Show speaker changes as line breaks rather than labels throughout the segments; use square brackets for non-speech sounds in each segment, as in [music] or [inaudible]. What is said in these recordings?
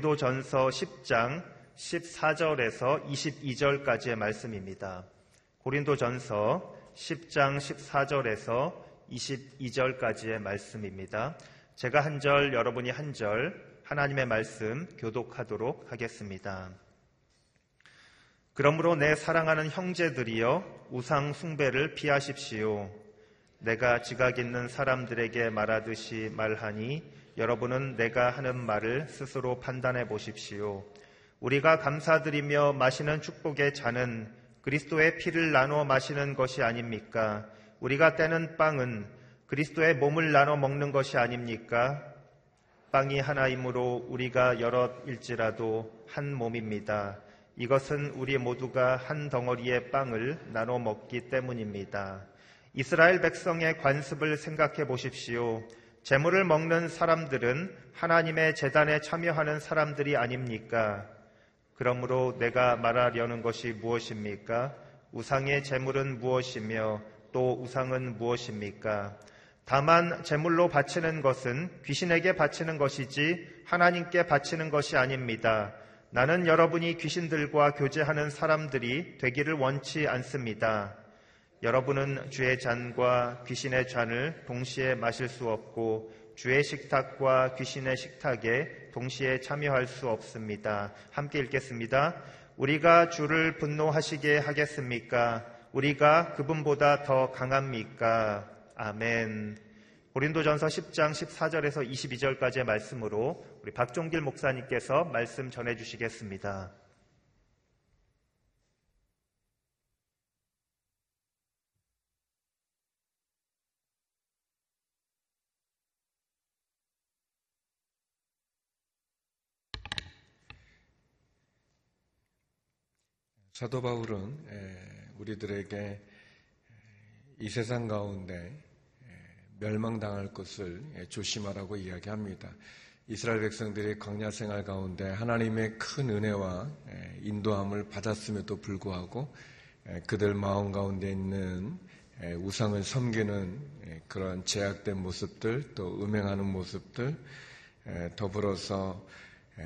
고린도 전서 10장 14절에서 22절까지의 말씀입니다. 고린도 전서 10장 14절에서 22절까지의 말씀입니다. 제가 한 절, 여러분이 한 절, 하나님의 말씀 교독하도록 하겠습니다. 그러므로 내 사랑하는 형제들이여 우상 숭배를 피하십시오. 내가 지각 있는 사람들에게 말하듯이 말하니 여러분은 내가 하는 말을 스스로 판단해 보십시오. 우리가 감사드리며 마시는 축복의 잔은 그리스도의 피를 나누어 마시는 것이 아닙니까? 우리가 떼는 빵은 그리스도의 몸을 나눠 먹는 것이 아닙니까? 빵이 하나이므로 우리가 여럿일지라도 한 몸입니다. 이것은 우리 모두가 한 덩어리의 빵을 나눠 먹기 때문입니다. 이스라엘 백성의 관습을 생각해 보십시오. 재물을 먹는 사람들은 하나님의 재단에 참여하는 사람들이 아닙니까? 그러므로 내가 말하려는 것이 무엇입니까? 우상의 재물은 무엇이며 또 우상은 무엇입니까? 다만 재물로 바치는 것은 귀신에게 바치는 것이지 하나님께 바치는 것이 아닙니다. 나는 여러분이 귀신들과 교제하는 사람들이 되기를 원치 않습니다. 여러분은 주의 잔과 귀신의 잔을 동시에 마실 수 없고 주의 식탁과 귀신의 식탁에 동시에 참여할 수 없습니다. 함께 읽겠습니다. 우리가 주를 분노하시게 하겠습니까? 우리가 그분보다 더 강합니까? 아멘. 고린도전서 10장 14절에서 22절까지의 말씀으로 우리 박종길 목사님께서 말씀 전해 주시겠습니다.
사도 바울은 우리들에게 이 세상 가운데 멸망당할 것을 조심하라고 이야기합니다. 이스라엘 백성들이 광야 생활 가운데 하나님의 큰 은혜와 인도함을 받았음에도 불구하고 그들 마음 가운데 있는 우상을 섬기는 그런 제약된 모습들 또 음행하는 모습들 더불어서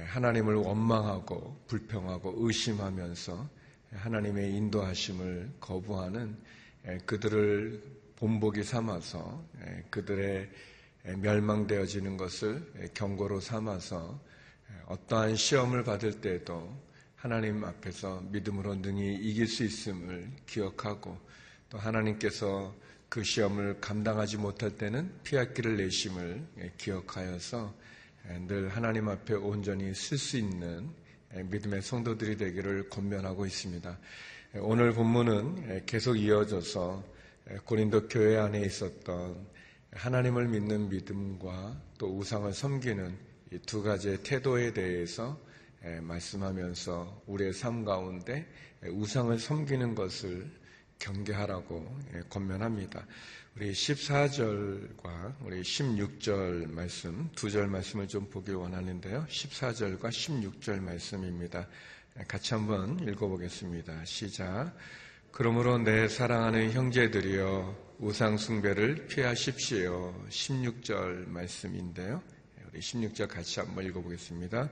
하나님을 원망하고 불평하고 의심하면서 하나님의 인도하심을 거부하는 그들을 본보기 삼아서 그들의 멸망되어지는 것을 경고로 삼아서 어떠한 시험을 받을 때에도 하나님 앞에서 믿음으로 능히 이길 수 있음을 기억하고 또 하나님께서 그 시험을 감당하지 못할 때는 피할 길을 내심을 기억하여서 늘 하나님 앞에 온전히 쓸 수 있는 믿음의 성도들이 되기를 권면하고 있습니다. 오늘 본문은 계속 이어져서 고린도 교회 안에 있었던 하나님을 믿는 믿음과 또 우상을 섬기는 두 가지의 태도에 대해서 말씀하면서 우리의 삶 가운데 우상을 섬기는 것을 경계하라고 권면합니다. 우리 14절과 우리 16절 말씀, 두 절 말씀을 좀 보길 원하는데요. 14절과 16절 말씀입니다. 같이 한번 읽어보겠습니다. 시작. 그러므로 내 사랑하는 형제들이여 우상숭배를 피하십시오. 16절 말씀인데요. 우리 16절 같이 한번 읽어보겠습니다.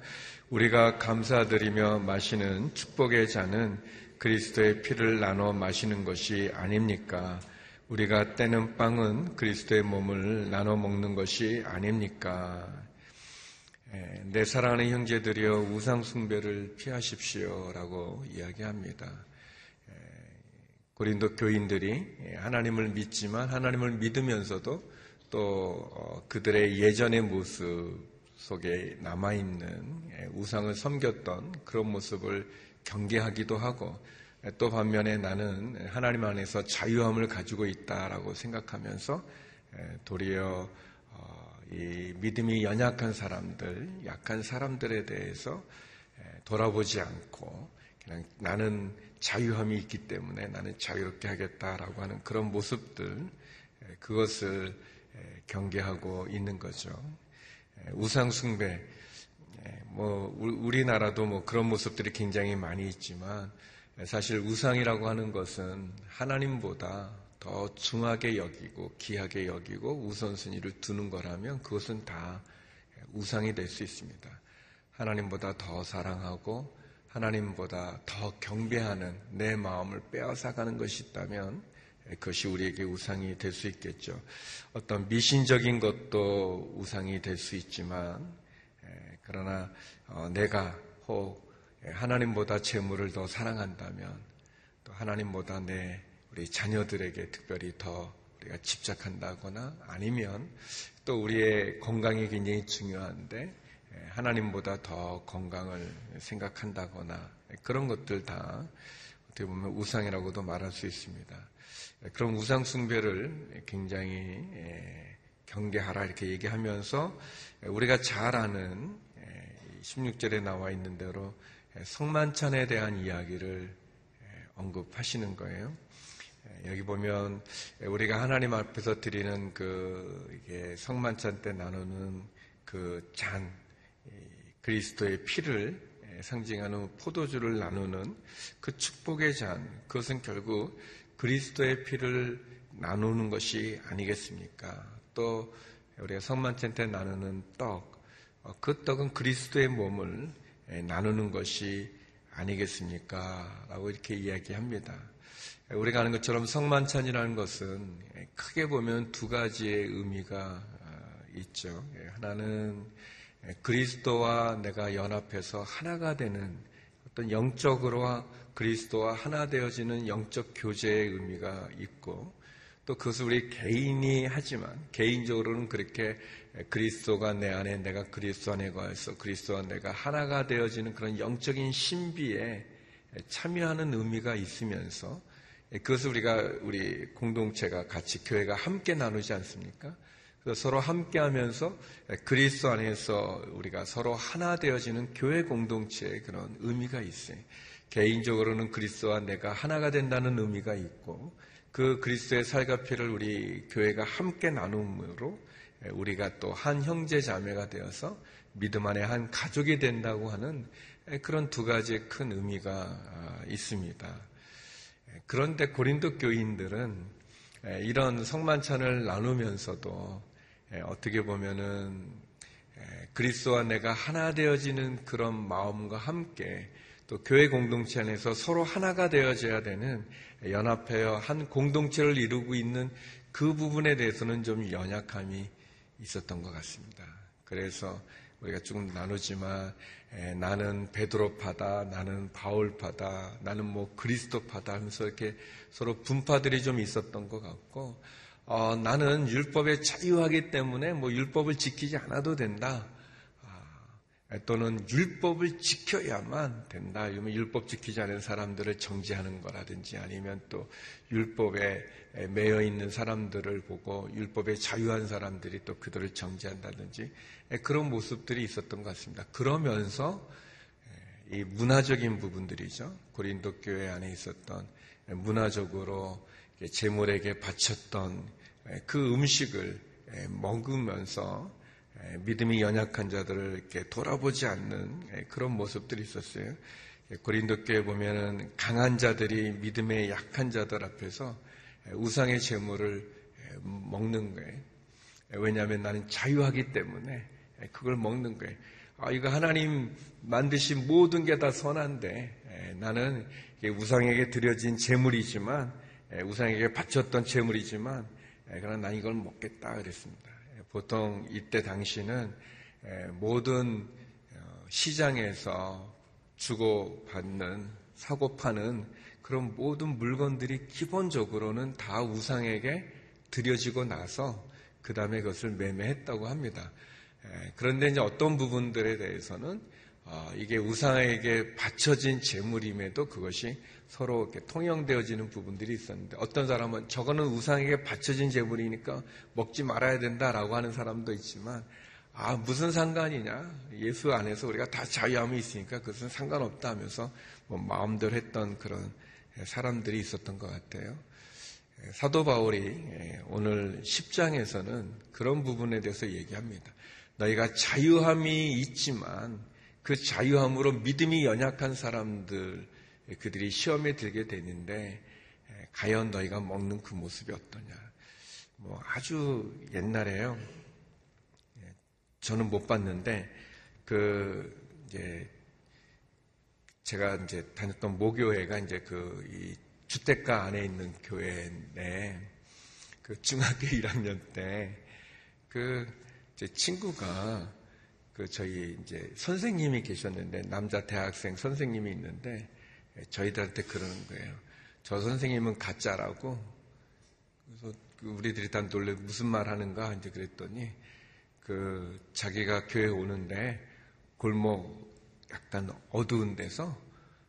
우리가 감사드리며 마시는 축복의 잔은 그리스도의 피를 나눠 마시는 것이 아닙니까? 우리가 떼는 빵은 그리스도의 몸을 나눠 먹는 것이 아닙니까? 예, 내 사랑하는 형제들이여 우상 숭배를 피하십시오라고 이야기합니다. 예, 고린도 교인들이 하나님을 믿지만 하나님을 믿으면서도 또 어, 그들의 예전의 모습 속에 남아있는 예, 우상을 섬겼던 그런 모습을 경계하기도 하고 또 반면에 나는 하나님 안에서 자유함을 가지고 있다라고 생각하면서 도리어 어, 이 믿음이 연약한 사람들, 약한 사람들에 대해서 돌아보지 않고 그냥 나는 자유함이 있기 때문에 나는 자유롭게 하겠다라고 하는 그런 모습들 그것을 경계하고 있는 거죠. 우상숭배 뭐 우리나라도 뭐 그런 모습들이 굉장히 많이 있지만 사실 우상이라고 하는 것은 하나님보다 더 중하게 여기고 귀하게 여기고 우선순위를 두는 거라면 그것은 다 우상이 될 수 있습니다. 하나님보다 더 사랑하고 하나님보다 더 경배하는 내 마음을 빼앗아가는 것이 있다면 그것이 우리에게 우상이 될 수 있겠죠. 어떤 미신적인 것도 우상이 될 수 있지만 그러나 어, 내가 혹 하나님보다 재물을 더 사랑한다면 또 하나님보다 내 우리 자녀들에게 특별히 더 우리가 집착한다거나 아니면 또 우리의 건강이 굉장히 중요한데 하나님보다 더 건강을 생각한다거나 그런 것들 다 어떻게 보면 우상이라고도 말할 수 있습니다. 그런 우상 숭배를 굉장히 경계하라 이렇게 얘기하면서 우리가 잘 아는 16절에 나와 있는 대로 성만찬에 대한 이야기를 언급하시는 거예요. 여기 보면 우리가 하나님 앞에서 드리는 그 성만찬 때 나누는 그 잔, 그리스도의 피를 상징하는 포도주를 나누는 그 축복의 잔, 그것은 결국 그리스도의 피를 나누는 것이 아니겠습니까? 또 우리가 성만찬 때 나누는 떡, 어, 그 떡은 그리스도의 몸을 나누는 것이 아니겠습니까? 라고 이렇게 이야기합니다. 우리가 아는 것처럼 성만찬이라는 것은 크게 보면 두 가지의 의미가 아, 있죠. 예, 하나는 그리스도와 내가 연합해서 하나가 되는 어떤 영적으로 그리스도와 하나 되어지는 영적 교제의 의미가 있고 또 그것을 우리 개인이 하지만 개인적으로는 그렇게 그리스도가 내 안에 내가 그리스도 안에 거해서 그리스도와 내가 하나가 되어지는 그런 영적인 신비에 참여하는 의미가 있으면서 그것을 우리가 우리 공동체가 같이 교회가 함께 나누지 않습니까? 서로 함께 하면서 그리스도 안에서 우리가 서로 하나 되어지는 교회 공동체의 그런 의미가 있어요. 개인적으로는 그리스도와 내가 하나가 된다는 의미가 있고 그 그리스도의 살과 피를 우리 교회가 함께 나눔으로 우리가 또 한 형제 자매가 되어서 믿음 안에 한 가족이 된다고 하는 그런 두 가지의 큰 의미가 아, 있습니다. 그런데 고린도 교인들은 이런 성만찬을 나누면서도 어떻게 보면은 그리스도와 내가 하나 되어지는 그런 마음과 함께 또 교회 공동체 안에서 서로 하나가 되어져야 되는 연합하여 한 공동체를 이루고 있는 그 부분에 대해서는 좀 연약함이 있었던 것 같습니다. 그래서 우리가 조금 나누지만 에, 나는 베드로파다, 나는 바울파다, 나는 뭐 그리스도파다 하면서 이렇게 서로 분파들이 좀 있었던 것 같고 어, 나는 율법에 자유하기 때문에 뭐 율법을 지키지 않아도 된다. 또는 율법을 지켜야만 된다. 율법 지키지 않은 사람들을 정지하는 거라든지 아니면 또 율법에 매여 있는 사람들을 보고 율법에 자유한 사람들이 또 그들을 정지한다든지 그런 모습들이 있었던 것 같습니다. 그러면서 이 문화적인 부분들이죠. 고린도 교회 안에 있었던 문화적으로 재물에게 바쳤던 그 음식을 먹으면서 믿음이 연약한 자들을 이렇게 돌아보지 않는 그런 모습들이 있었어요. 고린도 교회 보면은 강한 자들이 믿음의 약한 자들 앞에서 우상의 재물을 먹는 거예요. 왜냐하면 나는 자유하기 때문에 그걸 먹는 거예요. 아, 이거 하나님 만드신 모든 게 다 선한데 나는 우상에게 드려진 재물이지만 우상에게 바쳤던 재물이지만 그러나 난 이걸 먹겠다 그랬습니다. 보통 이때 당시는 모든 어, 시장에서 주고받는 사고 파는 그런 모든 물건들이 기본적으로는 다 우상에게 드려지고 나서 그 다음에 그것을 매매했다고 합니다. 그런데 이제 어떤 부분들에 대해서는 어, 이게 우상에게 바쳐진 재물임에도 그것이 서로 이렇게 통용되어지는 부분들이 있었는데 어떤 사람은 저거는 우상에게 바쳐진 재물이니까 먹지 말아야 된다라고 하는 사람도 있지만 아 무슨 상관이냐 예수 안에서 우리가 다 자유함이 있으니까 그것은 상관없다 하면서 뭐 마음대로 했던 그런 사람들이 있었던 것 같아요. 사도 바울이 오늘 10장에서는 그런 부분에 대해서 얘기합니다. 너희가 자유함이 있지만 그 자유함으로 믿음이 연약한 사람들 그들이 시험에 들게 되는데 과연 너희가 먹는 그 모습이 어떠냐? 뭐 아주 옛날에요. 예, 저는 못 봤는데 그 이제 제가 이제 다녔던 모교회가 이제 그 이 주택가 안에 있는 교회인데 그 중학교 [laughs] 1학년 때 그 제 친구가 그 저희 이제 선생님이 계셨는데 남자 대학생 선생님이 있는데 저희들한테 그러는 거예요. 저 선생님은 가짜라고. 그래서 그 우리들이 다 놀래 무슨 말 하는가 이제 그랬더니 그 자기가 교회 오는데 골목 약간 어두운 데서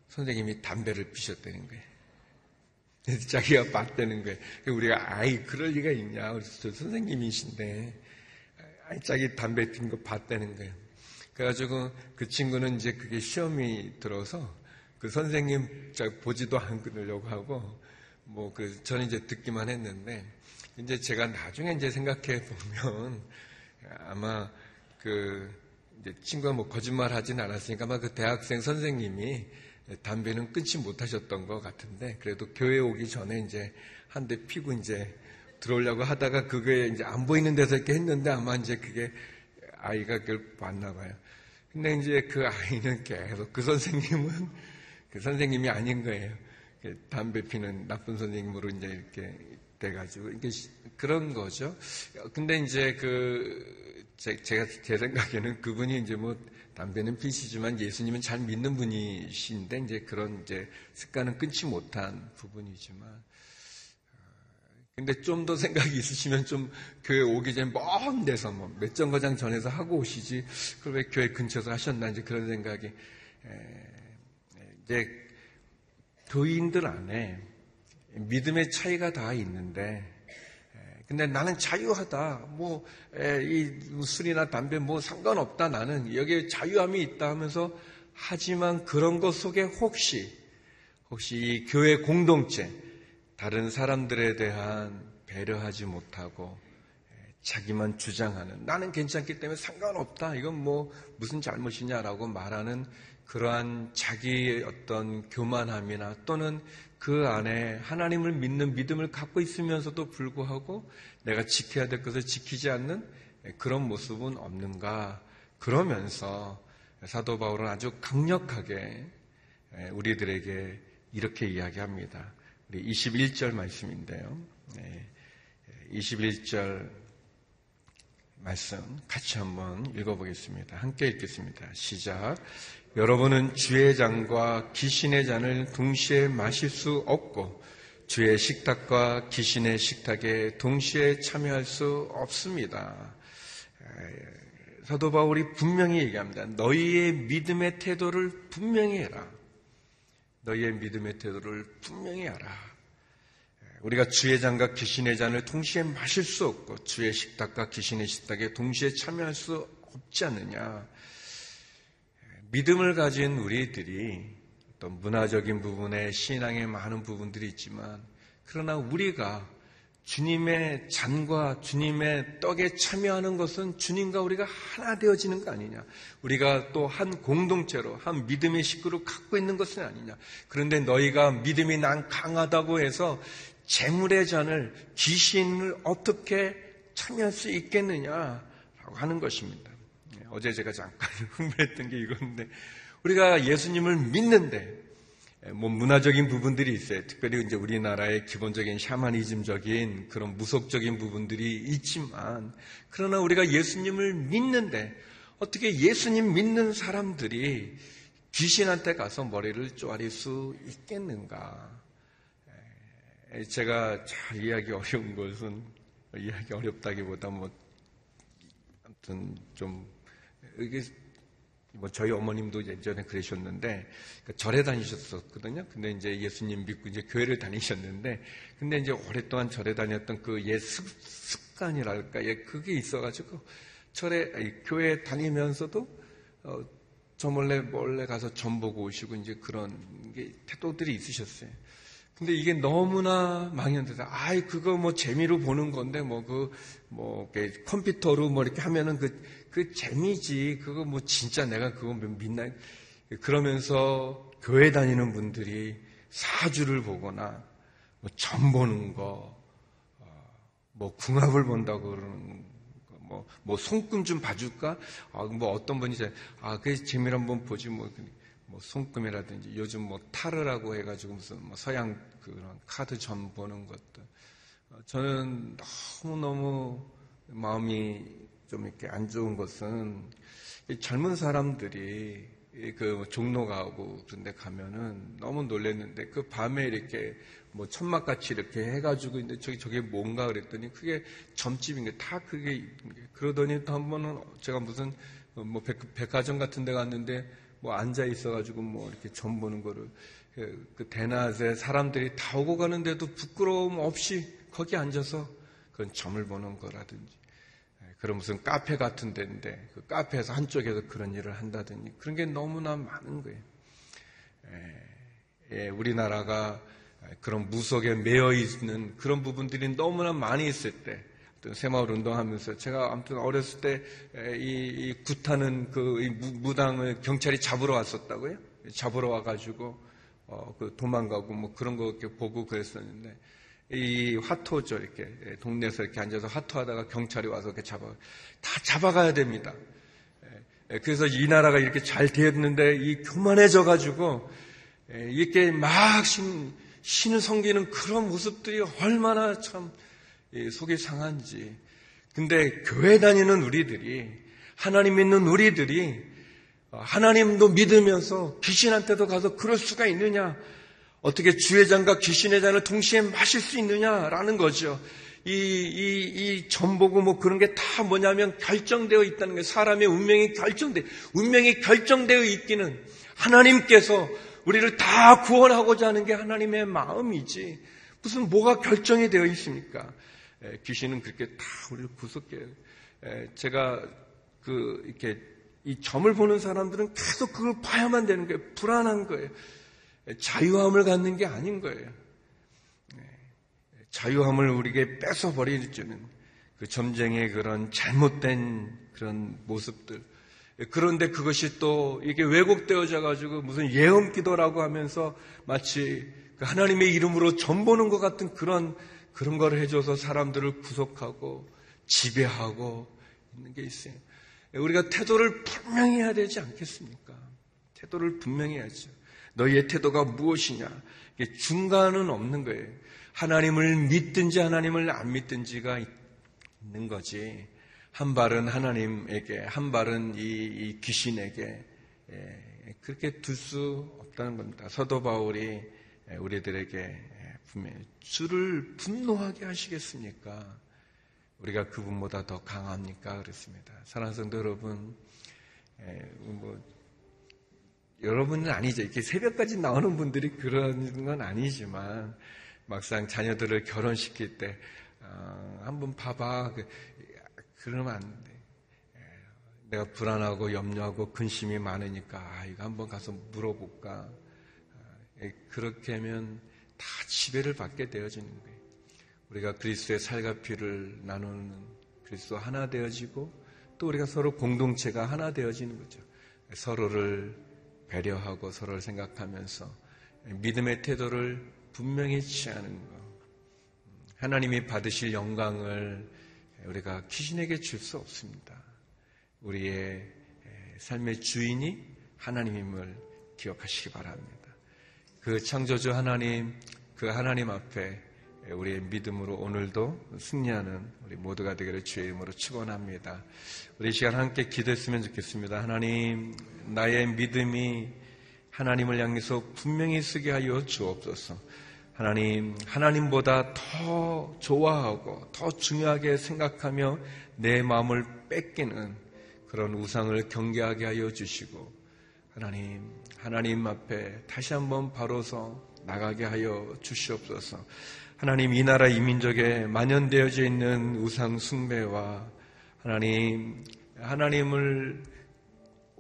선생님이 담배를 피셨다는 거예요. 그래서 자기가 봤다는 거예요. 우리가 아이 그럴 리가 있냐? 그래서 선생님이신데 아이 자기 담배 핀 거 봤다는 거예요. 그래가지고 그 친구는 이제 그게 시험이 들어서 그 선생님 보지도 않으려고 하고 뭐 그 저는 이제 듣기만 했는데 이제 제가 나중에 이제 생각해 보면 아마 그 친구가 뭐 거짓말 하진 않았으니까 아마 그 대학생 선생님이 담배는 끊지 못하셨던 것 같은데 그래도 교회 오기 전에 이제 한 대 피고 이제 들어오려고 하다가 그게 이제 안 보이는 데서 이렇게 했는데 아마 이제 그게 아이가 그걸 봤나 봐요. 근데 이제 그 아이는 계속 그 선생님은 그 선생님이 아닌 거예요. 그 담배 피는 나쁜 선생님으로 이제 이렇게 돼가지고 이게 그런 거죠. 근데 이제 그 제, 제가 제 생각에는 그분이 이제 뭐 담배는 피시지만 예수님은 잘 믿는 분이신데 이제 그런 이제 습관은 끊지 못한 부분이지만 근데 좀 더 생각이 있으시면 좀 교회 오기 전에 먼 데서 뭐 몇 정거장 전에서 하고 오시지 그걸 왜 교회 근처에서 하셨나 이제 그런 생각이 이제 교인들 안에 믿음의 차이가 다 있는데 근데 나는 자유하다. 뭐, 이 술이나 담배 뭐 상관없다. 나는 여기에 자유함이 있다 하면서 하지만 그런 것 속에 혹시, 혹시 이 교회 공동체, 다른 사람들에 대한 배려하지 못하고 자기만 주장하는 나는 괜찮기 때문에 상관없다. 이건 뭐 무슨 잘못이냐라고 말하는 그러한 자기의 어떤 교만함이나 또는 그 안에 하나님을 믿는 믿음을 갖고 있으면서도 불구하고 내가 지켜야 될 것을 지키지 않는 그런 모습은 없는가. 그러면서 사도 바울은 아주 강력하게 우리들에게 이렇게 이야기합니다. 우리 21절 말씀인데요. 21절 말씀 같이 한번 읽어보겠습니다. 함께 읽겠습니다. 시작. 여러분은 주의 잔과 귀신의 잔을 동시에 마실 수 없고 주의 식탁과 귀신의 식탁에 동시에 참여할 수 없습니다. 사도 바울이 분명히 얘기합니다. 너희의 믿음의 태도를 분명히 해라. 너희의 믿음의 태도를 분명히 하라. 우리가 주의 잔과 귀신의 잔을 동시에 마실 수 없고 주의 식탁과 귀신의 식탁에 동시에 참여할 수 없지 않느냐. 믿음을 가진 우리들이 어떤 문화적인 부분에 신앙의 많은 부분들이 있지만 그러나 우리가 주님의 잔과 주님의 떡에 참여하는 것은 주님과 우리가 하나 되어지는 거 아니냐. 우리가 또 한 공동체로, 한 믿음의 식구로 갖고 있는 것은 아니냐. 그런데 너희가 믿음이 난 강하다고 해서 재물의 잔을, 귀신을 어떻게 참여할 수 있겠느냐라고 하는 것입니다. 어제 제가 잠깐 [laughs] 흥분했던 게 이건데 우리가 예수님을 믿는데 뭐 문화적인 부분들이 있어요. 특별히 이제 우리나라의 기본적인 샤머니즘적인 그런 무속적인 부분들이 있지만 그러나 우리가 예수님을 믿는데 어떻게 예수님 믿는 사람들이 귀신한테 가서 머리를 쪼아릴 수 있겠는가? 제가 잘 이해하기 어려운 것은 이해하기 어렵다기보다 뭐 아무튼 좀 이게 뭐 저희 어머님도 예전에 그러셨는데 그러니까 절에 다니셨었거든요. 근데 이제 예수님 믿고 이제 교회를 다니셨는데 근데 이제 오랫동안 절에 다녔던 그 옛 습관이랄까 예 그게 있어가지고 절에 교회 다니면서도 어, 저 몰래 몰래 가서 전 보고 오시고 이제 그런 게 태도들이 있으셨어요. 근데 이게 너무나 망연돼서 아이 그거 뭐 재미로 보는 건데 뭐 그뭐 뭐 컴퓨터로 뭐 이렇게 하면은 그, 그 재미지 그거 뭐 진짜 내가 그거 믿나 그러면서 교회 다니는 분들이 사주를 보거나 뭐 점 보는 거, 어, 뭐 궁합을 본다고 그러는 거, 뭐, 뭐 손금 좀 봐줄까? 아, 뭐 어떤 분이 이제 아, 그 재미를 한번 보지 뭐, 뭐 손금이라든지 요즘 뭐 타르라고 해가지고 무슨 뭐 서양 그런 카드 점 보는 것도 어, 저는 너무 너무 마음이 좀 이렇게 안 좋은 것은 젊은 사람들이 그 종로 가고 그런 데 가면은 너무 놀랬는데 그 밤에 이렇게 뭐 천막같이 이렇게 해가지고 있는데 저기 저게 뭔가 그랬더니 그게 점집인 게 다 그게 그러더니 또 한 번은 제가 무슨 뭐 백, 화점 같은 데 갔는데 뭐 앉아 있어가지고 뭐 이렇게 점 보는 거를 그, 그 대낮에 사람들이 다 오고 가는데도 부끄러움 없이 거기 앉아서 그런 점을 보는 거라든지 그런 무슨 카페 같은 데인데 그 카페에서 한쪽에서 그런 일을 한다든지 그런 게 너무나 많은 거예요. 예, 우리나라가 그런 무속에 매여 있는 그런 부분들이 너무나 많이 있을 때 새마을 운동하면서 제가 아무튼 어렸을 때이 굿하는 그 무당을 경찰이 잡으러 왔었다고요. 잡으러 와가지고 어, 그 도망가고 뭐 그런 거 이렇게 보고 그랬었는데 이 화토죠 이렇게 예, 동네에서 이렇게 앉아서 화토하다가 경찰이 와서 이렇게 잡아 다 잡아가야 됩니다. 예, 예, 그래서 이 나라가 이렇게 잘 되었는데 이 교만해져 가지고 이렇게 막 신, 신을 섬기는 그런 모습들이 얼마나 참 속이 상한지. 근데 교회 다니는 우리들이 하나님 믿는 우리들이 어, 하나님도 믿으면서 귀신한테도 가서 그럴 수가 있느냐? 어떻게 주의 잔과 귀신의 잔을 동시에 마실 수 있느냐라는 거죠. 이, 이, 이 전보고 뭐 그런 게 다 뭐냐면 결정되어 있다는 거예요. 사람의 운명이 결정돼, 운명이 결정되어 있기는 하나님께서 우리를 다 구원하고자 하는 게 하나님의 마음이지. 무슨 뭐가 결정이 되어 있습니까? 에, 귀신은 그렇게 다 우리를 구속해요. 에, 제가 그, 이렇게 이 점을 보는 사람들은 계속 그걸 봐야만 되는 거예요. 불안한 거예요. 자유함을 갖는 게 아닌 거예요. 네. 자유함을 우리에게 뺏어버리는 그 점쟁의 그런 잘못된 그런 모습들. 그런데 그것이 또 이게 왜곡되어져 가지고 무슨 예언 기도라고 하면서 마치 그 하나님의 이름으로 전보는 것 같은 그런 그런 걸 해줘서 사람들을 구속하고 지배하고 있는 게 있어요. 우리가 태도를 분명히 해야 되지 않겠습니까? 태도를 분명히 해야죠. 너희의 태도가 무엇이냐? 중간은 없는 거예요. 하나님을 믿든지 하나님을 안 믿든지가 있는 거지. 한 발은 하나님에게, 한 발은 이, 이 귀신에게 예, 그렇게 둘 수 없다는 겁니다. 서도 바울이 우리들에게 분명히 주를 분노하게 하시겠습니까? 우리가 그분보다 더 강합니까? 그렇습니다. 사랑하는 성도 여러분, 뭐 여러분은 아니죠. 이렇게 새벽까지 나오는 분들이 그런 건 아니지만 막상 자녀들을 결혼시킬 때 어, 한번 봐봐. 그, 그러면 안 돼. 내가 불안하고 염려하고 근심이 많으니까 아, 이거 한번 가서 물어볼까. 어, 그렇게 하면 다 지배를 받게 되어지는 거예요. 우리가 그리스도의 살과 피를 나누는 그리스도 하나 되어지고 또 우리가 서로 공동체가 하나 되어지는 거죠. 서로를 배려하고 서로를 생각하면서 믿음의 태도를 분명히 취하는 것. 하나님이 받으실 영광을 우리가 귀신에게 줄 수 없습니다. 우리의 삶의 주인이 하나님임을 기억하시기 바랍니다. 그 창조주 하나님, 그 하나님 앞에 우리의 믿음으로 오늘도 승리하는 우리 모두가 되기를 주의 이름으로 축원합니다. 우리 시간 함께 기도했으면 좋겠습니다. 하나님, 나의 믿음이 하나님을 향해서 분명히 쓰게 하여 주옵소서. 하나님, 하나님보다 더 좋아하고 더 중요하게 생각하며 내 마음을 뺏기는 그런 우상을 경계하게 하여 주시고, 하나님, 하나님 앞에 다시 한번 바로서 나가게 하여 주시옵소서. 하나님, 이 나라 이민족에 만연되어져 있는 우상 숭배와 하나님, 하나님을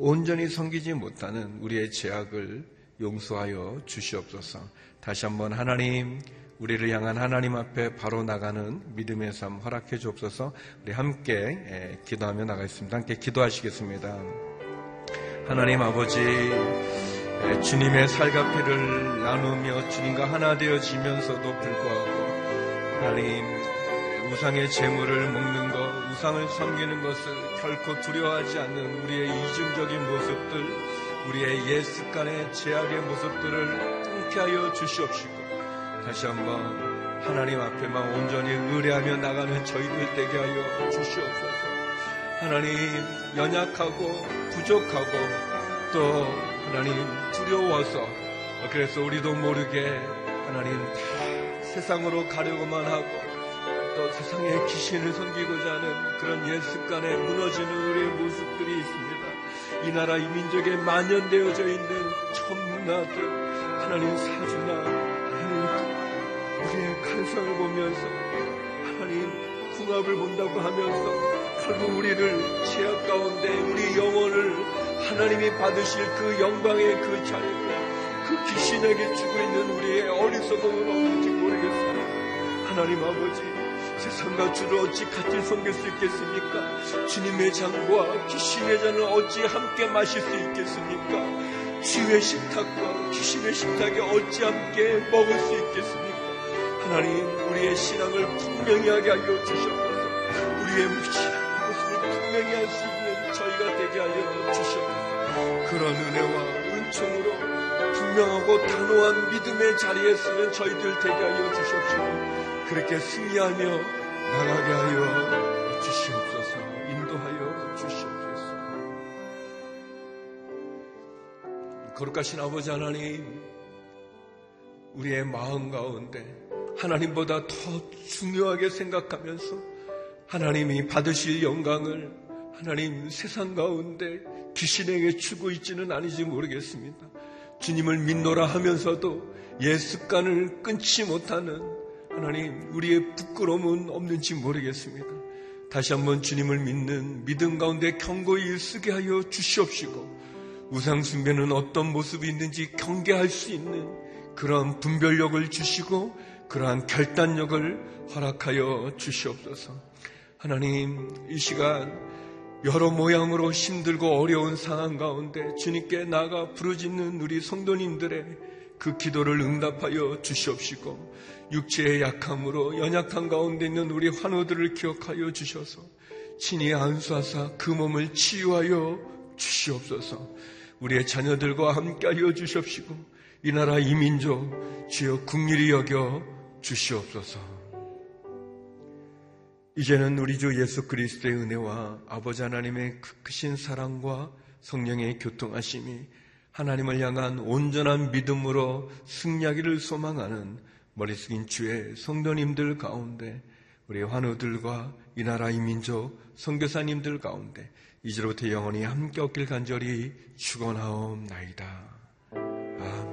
온전히 섬기지 못하는 우리의 죄악을 용서하여 주시옵소서. 다시 한번 하나님, 우리를 향한 하나님 앞에 바로 나가는 믿음의 삶 허락해 주옵소서. 우리 함께 기도하며 나가겠습니다. 함께 기도하시겠습니다. 하나님 아버지, 주님의 살과 피를 나누며 주님과 하나 되어지면서도 불구하고 하나님 우상의 재물을 먹는 것, 우상을 섬기는 것을 결코 두려워하지 않는 우리의 이중적인 모습들, 우리의 옛 습관의 제약의 모습들을 끊게 하여 주시옵시고 다시 한번 하나님 앞에만 온전히 의뢰하며 나가는 저희들 되게 하여 주시옵소서. 하나님 연약하고 부족하고 또 하나님 두려워서 그래서 우리도 모르게 하나님 다 세상으로 가려고만 하고 또 세상의 귀신을 섬기고자 하는 그런 옛 습관에 무너지는 우리의 모습들이 있습니다. 이 나라 이 민족에 만연되어져 있는 천문화들 하나님 사주나 하나님 우리의 간성을 보면서 하나님 궁합을 본다고 하면서 결국 우리를 제약 가운데 우리 영혼을 하나님이 받으실 그 영광의 그 자리를 그 귀신에게 주고 있는 우리의 어리석음은 없는지 모르겠습니다. 하나님 아버지 세상과 주를 어찌 같이 섬길 수 있겠습니까? 주님의 장과 귀신의 잔을 어찌 함께 마실 수 있겠습니까? 주의 식탁과 귀신의 식탁에 어찌 함께 먹을 수 있겠습니까? 하나님 우리의 신앙을 분명히 하게 알려 주셔서 우리의 신앙 모습을 분명히 할 수 있는 저희가 되게 알려 주셔서 그런 은혜와 은총으로 분명하고 단호한 믿음의 자리에 서는 저희들 되게 알려 주십시오. 그렇게 승리하며 나가게 하여 주시옵소서 인도하여 주시옵소서 거룩하신 아버지 하나님 우리의 마음 가운데 하나님보다 더 중요하게 생각하면서 하나님이 받으실 영광을 하나님 세상 가운데 귀신에게 주고 있지는 아니지 모르겠습니다. 주님을 믿노라 하면서도 옛 습관을 끊지 못하는 하나님 우리의 부끄러움은 없는지 모르겠습니다. 다시 한번 주님을 믿는 믿음 가운데 경고히 쓰게 하여 주시옵시고 우상숭배는 어떤 모습이 있는지 경계할 수 있는 그런 분별력을 주시고 그러한 결단력을 허락하여 주시옵소서. 하나님, 이 시간 여러 모양으로 힘들고 어려운 상황 가운데 주님께 나가 부르짖는 우리 성도님들의 그 기도를 응답하여 주시옵시고 육체의 약함으로 연약한 가운데 있는 우리 환우들을 기억하여 주셔서 친히 안수하사 그 몸을 치유하여 주시옵소서 우리의 자녀들과 함께하여 주시옵시고 이 나라 이민족 주여 국리이 여겨 주시옵소서. 이제는 우리 주 예수 그리스도의 은혜와 아버지 하나님의 그 크신 사랑과 성령의 교통하심이 하나님을 향한 온전한 믿음으로 승리하기를 소망하는 머리 숙인 주의 성도님들 가운데 우리 환우들과 이 나라 이민족 선교사님들 가운데 이제로부터 영원히 함께 없길 간절히 축원하옵나이다. 아멘.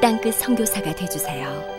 땅끝 성교사가 되주세요